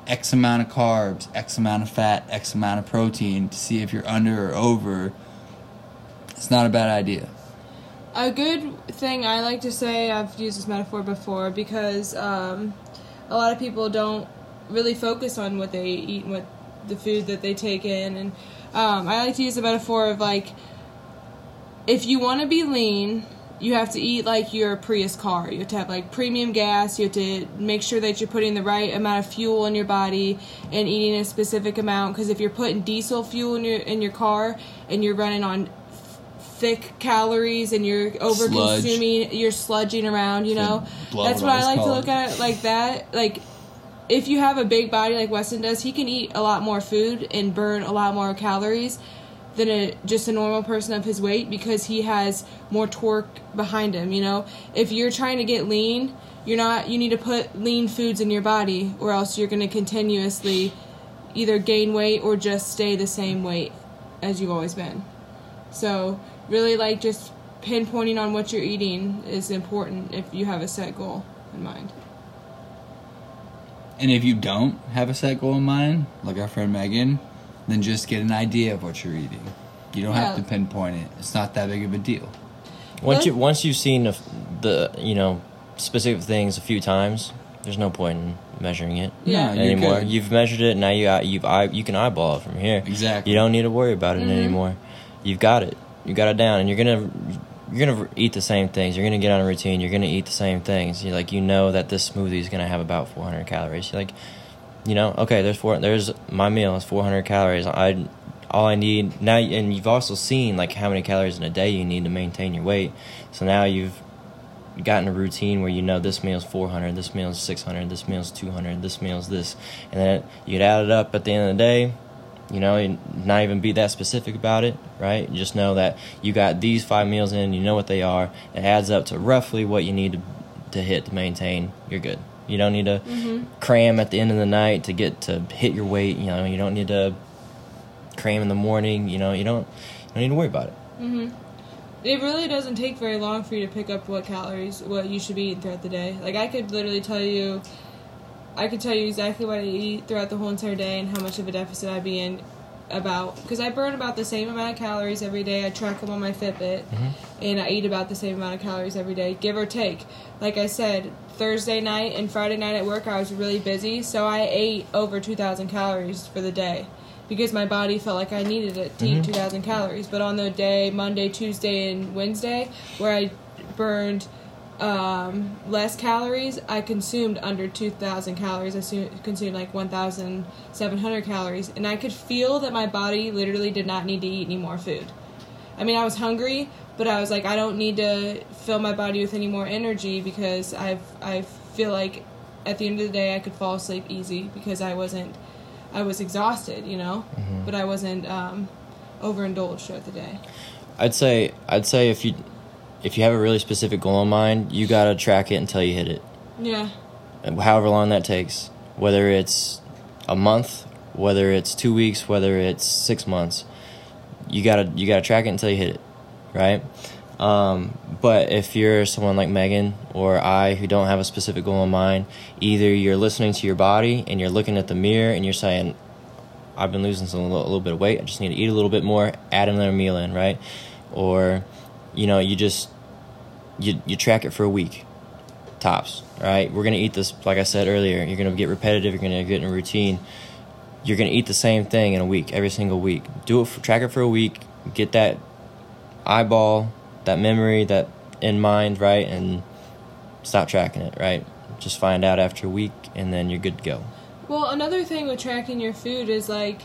X amount of carbs, X amount of fat, X amount of protein to see if you're under or over, it's not a bad idea.
A good thing I like to say, I've used this metaphor before because um, a lot of people don't really focus on what they eat and what the food that they take in. And um, I like to use the metaphor of like, if you want to be lean, you have to eat like your Prius car. You have to have like premium gas. You have to make sure that you're putting the right amount of fuel in your body and eating a specific amount. Because if you're putting diesel fuel in your in your car and you're running on thick calories and you're over consuming, you're sludging around. You know, that's
what I
like to look at it like that. Like if you have a big body like Westin does, he can eat a lot more food and burn a lot more calories than a just a normal person of his weight because he has more torque behind him, you know. If you're trying to get lean, you're not you need to put lean foods in your body or else you're going to continuously either gain weight or just stay the same weight as you've always been. So, really like just pinpointing on what you're eating is important if you have a set goal in mind.
And if you don't have a set goal in mind, like our friend Megan, then just get an idea of what you're eating. You don't have to pinpoint it. It's not that big of a deal.
Once you once you've seen the, the you know specific things a few times, there's no point in measuring it
Yeah.
No, you're
anymore.
good.
You've measured it now. You you've eye, you can eyeball it from here.
Exactly.
You don't need to worry about it
Mm-hmm.
anymore. You've got it. You got it down, and you're gonna you're gonna eat the same things. You're gonna get on a routine. You're gonna eat the same things. You like you know that this smoothie is gonna have about 400 calories. You're like, you know, okay, there's four. There's my meal is 400 calories. I all I need now, and you've also seen like how many calories in a day you need to maintain your weight. So now you've gotten a routine where you know this meal's 400, this meal's 600, this meal's 200, this meal's this, and then you'd add it up at the end of the day. You know, not even be that specific about it, right? Just know that you got these five meals in, you know what they are. It adds up to roughly what you need to to hit to maintain. You're good. You don't need to mm-hmm. cram at the end of the night to get to hit your weight. You know, you don't need to cram in the morning. You know, you don't you don't need to worry about it. Mm-hmm.
It really doesn't take very long for you to pick up what calories, what you should be eating throughout the day. Like I could literally tell you, I could tell you exactly what I eat throughout the whole entire day and how much of a deficit I'd be in about because I burn about the same amount of calories every day. I track them on my Fitbit, mm-hmm. and I eat about the same amount of calories every day, give or take. Like I said, Thursday night and Friday night at work, I was really busy, so I ate over two thousand calories for the day because my body felt like I needed it to eat two thousand calories. But on the day Monday, Tuesday, and Wednesday, where I burned um, less calories, I consumed under 2,000 calories. I su- consumed like 1,700 calories. And I could feel that my body literally did not need to eat any more food. I mean, I was hungry, but I was like, I don't need to fill my body with any more energy because I've, I feel like at the end of the day I could fall asleep easy because I wasn't, I was exhausted, you know? But I wasn't um, overindulged throughout the day.
I'd say I'd say if you if you have a really specific goal in mind, you gotta track it until you hit it.
Yeah.
However long that takes, whether it's a month, whether it's two weeks, whether it's six months, you gotta you gotta track it until you hit it, right? Um, but if you're someone like Megan or I who don't have a specific goal in mind, either you're listening to your body and you're looking at the mirror and you're saying, I've been losing some, a little, bit of weight. I just need to eat a little bit more, add another meal in, right? Or, you know, you just you you track it for a week, tops. Right? We're gonna eat this, like I said earlier. You're gonna get repetitive. You're gonna get in a routine. You're gonna eat the same thing in a week, every single week. Do it for track it for a week. Get that eyeball, that memory, that in mind, right, and stop tracking it, right. Just find out after a week, and then you're good to go.
Well, another thing with tracking your food is like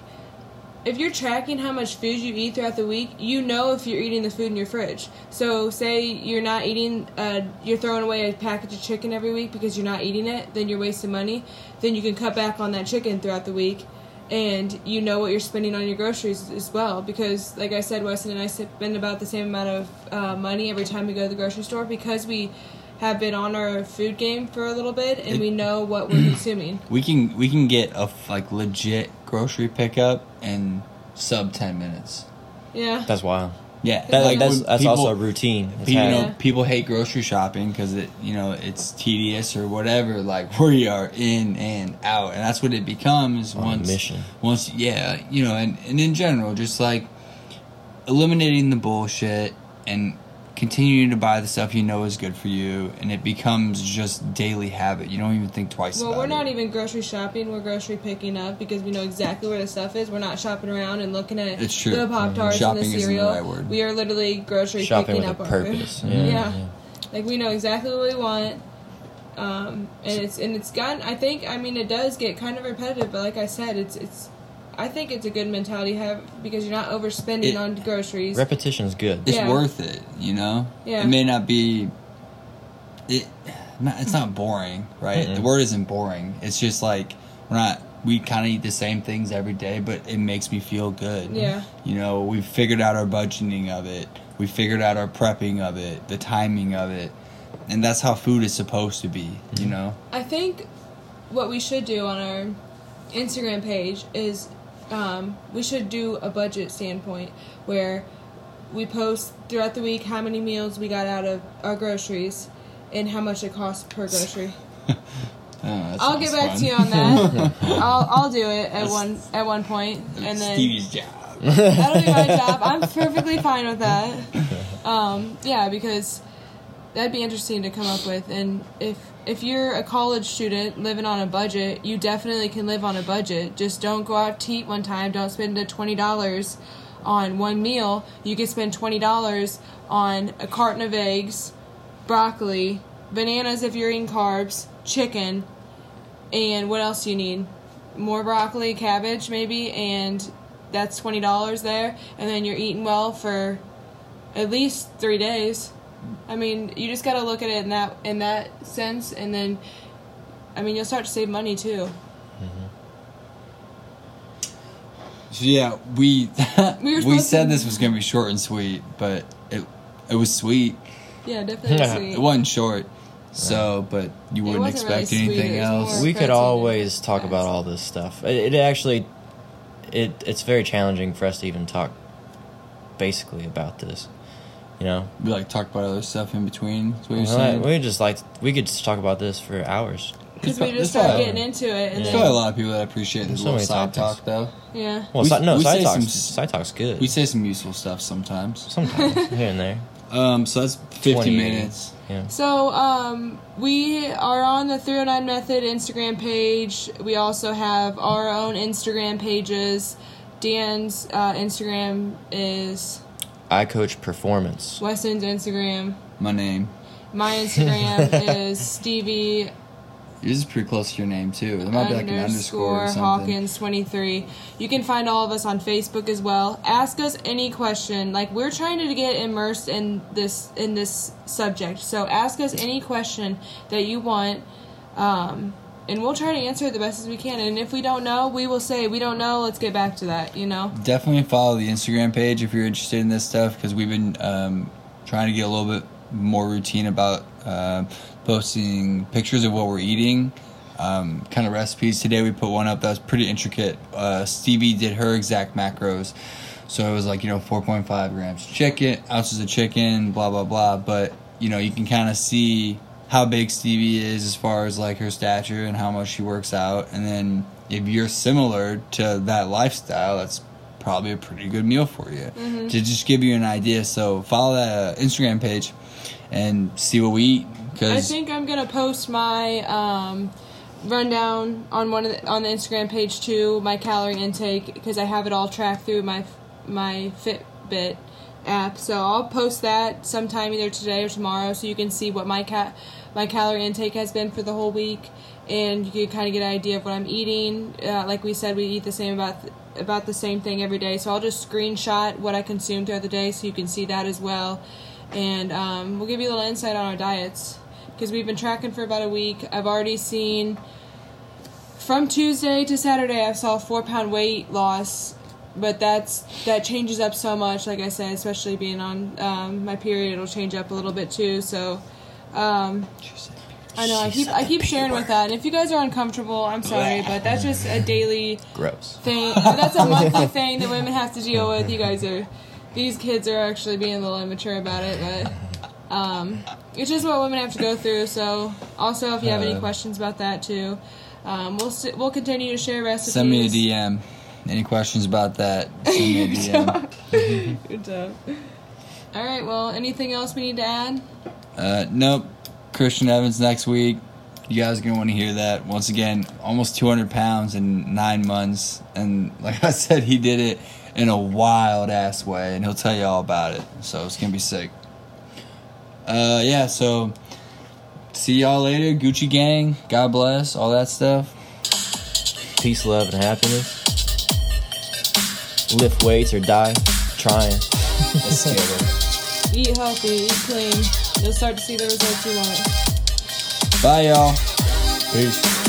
if you're tracking how much food you eat throughout the week, you know if you're eating the food in your fridge. So, say you're not eating, uh, you're throwing away a package of chicken every week because you're not eating it, then you're wasting money. Then you can cut back on that chicken throughout the week, and you know what you're spending on your groceries as well. Because, like I said, Westin and I spend about the same amount of uh, money every time we go to the grocery store because we have been on our food game for a little bit and
It-
we know what we're consuming.
We can we can get a like legit grocery pickup in sub ten minutes.
Yeah.
That's wild.
Yeah,
That,
Like,
that's that's
people-
also a routine. It's
you know,
Yeah.
people hate grocery shopping because it, you know, it's tedious or whatever. Like we are in and out, and that's what it becomes
On
once.
mission.
Once, yeah, you know, and, and in general, just like eliminating the bullshit and continuing to buy the stuff you know is good for you, and it becomes just daily habit. You don't even think twice
Well,
about
we're
it.
not even grocery shopping. We're grocery picking up because we know exactly where the stuff is. We're not shopping around and looking at
It's true.
the Pop Tarts and
Shopping
the
isn't the
cereal.
right word.
We are literally grocery
shopping
picking
with
up
a
our food.
purpose.
Yeah.
Yeah.
Like we know exactly what we want. Um, and it's and it's gotten. I think. I mean, it does get kind of repetitive, but like I said, it's it's. I think it's a good mentality to have because you're not overspending
It-
on groceries.
Repetition is good.
it's
Yeah.
worth it you know
Yeah.
it may not be it not, it's not boring right
Mm-mm.
the word isn't boring it's just like we're not we kind of eat the same things every day but it makes me feel good
Yeah.
you know we've figured out our budgeting of it we figured out our prepping of it the timing of it and that's how food is supposed to be you mm-hmm. know
I think what we should do on our Instagram page is um, we should do a budget standpoint where we post throughout the week how many meals we got out of our groceries and how much it costs per grocery.
Oh,
I'll get back
fun.
to you on that. I'll I'll do it at one at one point and then
Stevie's job
That'll be my job. I'm perfectly fine with that. Um, yeah, because that'd be interesting to come up with. And if if you're a college student living on a budget, you definitely can live on a budget. Just don't go out to eat one time. Don't spend the twenty dollars on one meal. You can spend twenty dollars on a carton of eggs, broccoli, bananas if you're eating carbs, chicken, and what else do you need? More broccoli, cabbage, maybe, and that's twenty dollars there, and then you're eating well for at least three days. I mean, you just gotta look at it in that in that sense, and then, I mean, you'll start to save money too. Mm-hmm.
So yeah, we
We
we, said
to-
this was gonna be short and sweet, but it it was sweet.
Yeah, definitely
Yeah.
sweet.
It wasn't short, so but you wouldn't
wasn't really
expect anything else.
we could always talk about all this stuff. It, it actually, it it's very challenging for us to even talk, basically about this. You know,
We like talk about other stuff in between. That's what you're
Well,
saying.
we just like we could just talk about this for hours.
because we just start getting into it, and
There's
then
probably a lot of people that appreciate this
So
little
many
side
topics.
talk, though.
yeah.
Well,
We-
si- no,
we
side
say
talk's,
some-
side talk's good.
We say some useful stuff sometimes.
Sometimes here and there.
Um, so that's 50
20.
minutes.
Yeah.
So, um, we are on the 309 Method Instagram page. We also have our own Instagram pages. Dan's uh, Instagram is
I coach performance.
Westin's Instagram.
My name.
My Instagram is Stevie
Yours is pretty close to your name, too. There might be like an underscore or something.
Hawkins 23. You can find all of us on Facebook as well. Ask us any question. Like we're trying to get immersed in this in this subject. So ask us any question that you want. Um, and we'll try to answer it the best as we can. And if we don't know, we will say we don't know. Let's get back to that. You know.
Definitely follow the Instagram page if you're interested in this stuff because we've been um, trying to get a little bit more routine about uh, posting pictures of what we're eating, um, kind of recipes. Today we put one up that was pretty intricate. Uh, Stevie did her exact macros. So it was like, you know, 4.5 grams chicken, ounces of chicken, blah, blah, blah. But, you know, you can kind of see how big Stevie is as far as like her stature and how much she works out. And then if you're similar to that lifestyle, that's probably a pretty good meal for you to just give you an idea. So follow that uh, Instagram page and see what we eat.
Cause
I
think I'm gonna post my um, rundown on one of the, on the Instagram page too. My calorie intake because I have it all tracked through my my Fitbit app. So I'll post that sometime either today or tomorrow, so you can see what my cat my calorie intake has been for the whole week, and you can kind of get an idea of what I'm eating. Uh, like we said, we eat the same about about the same thing every day. So I'll just screenshot what I consume throughout the day, so you can see that as well. And um, we'll give you a little insight on our diets because we've been tracking for about a week. I've already seen from Tuesday to Saturday, I saw four pound weight loss, but that's that changes up so much. Like I said, especially being on um, my period, it'll change up a little bit too. So. Um, I know I keep I keep sharing with that, and if you guys are uncomfortable, I'm sorry, but that's just a daily
Gross.
thing. That's a monthly thing that women have to deal with. You guys are, these kids are actually being a little immature about it, but um, it's just what women have to go through. So, also, if you have any
Uh,
questions about that too, um, we'll st- we'll continue to share recipes.
send me a DM. Any questions about that? Send me a DM.
Good job. All right. Well, anything else we need to add?
Uh, nope. Christian Evans next week. You guys are gonna want to hear that once again. Almost 200 pounds in nine months, and like I said, he did it in a wild ass way, and he'll tell you all about it. So it's gonna be sick. Uh, yeah. So see y'all later, Gucci gang. God bless, all that stuff.
Peace, love, and happiness. Lift weights or die trying.
Eat healthy, eat clean. You'll start to see the results you want.
Bye, y'all.
Peace.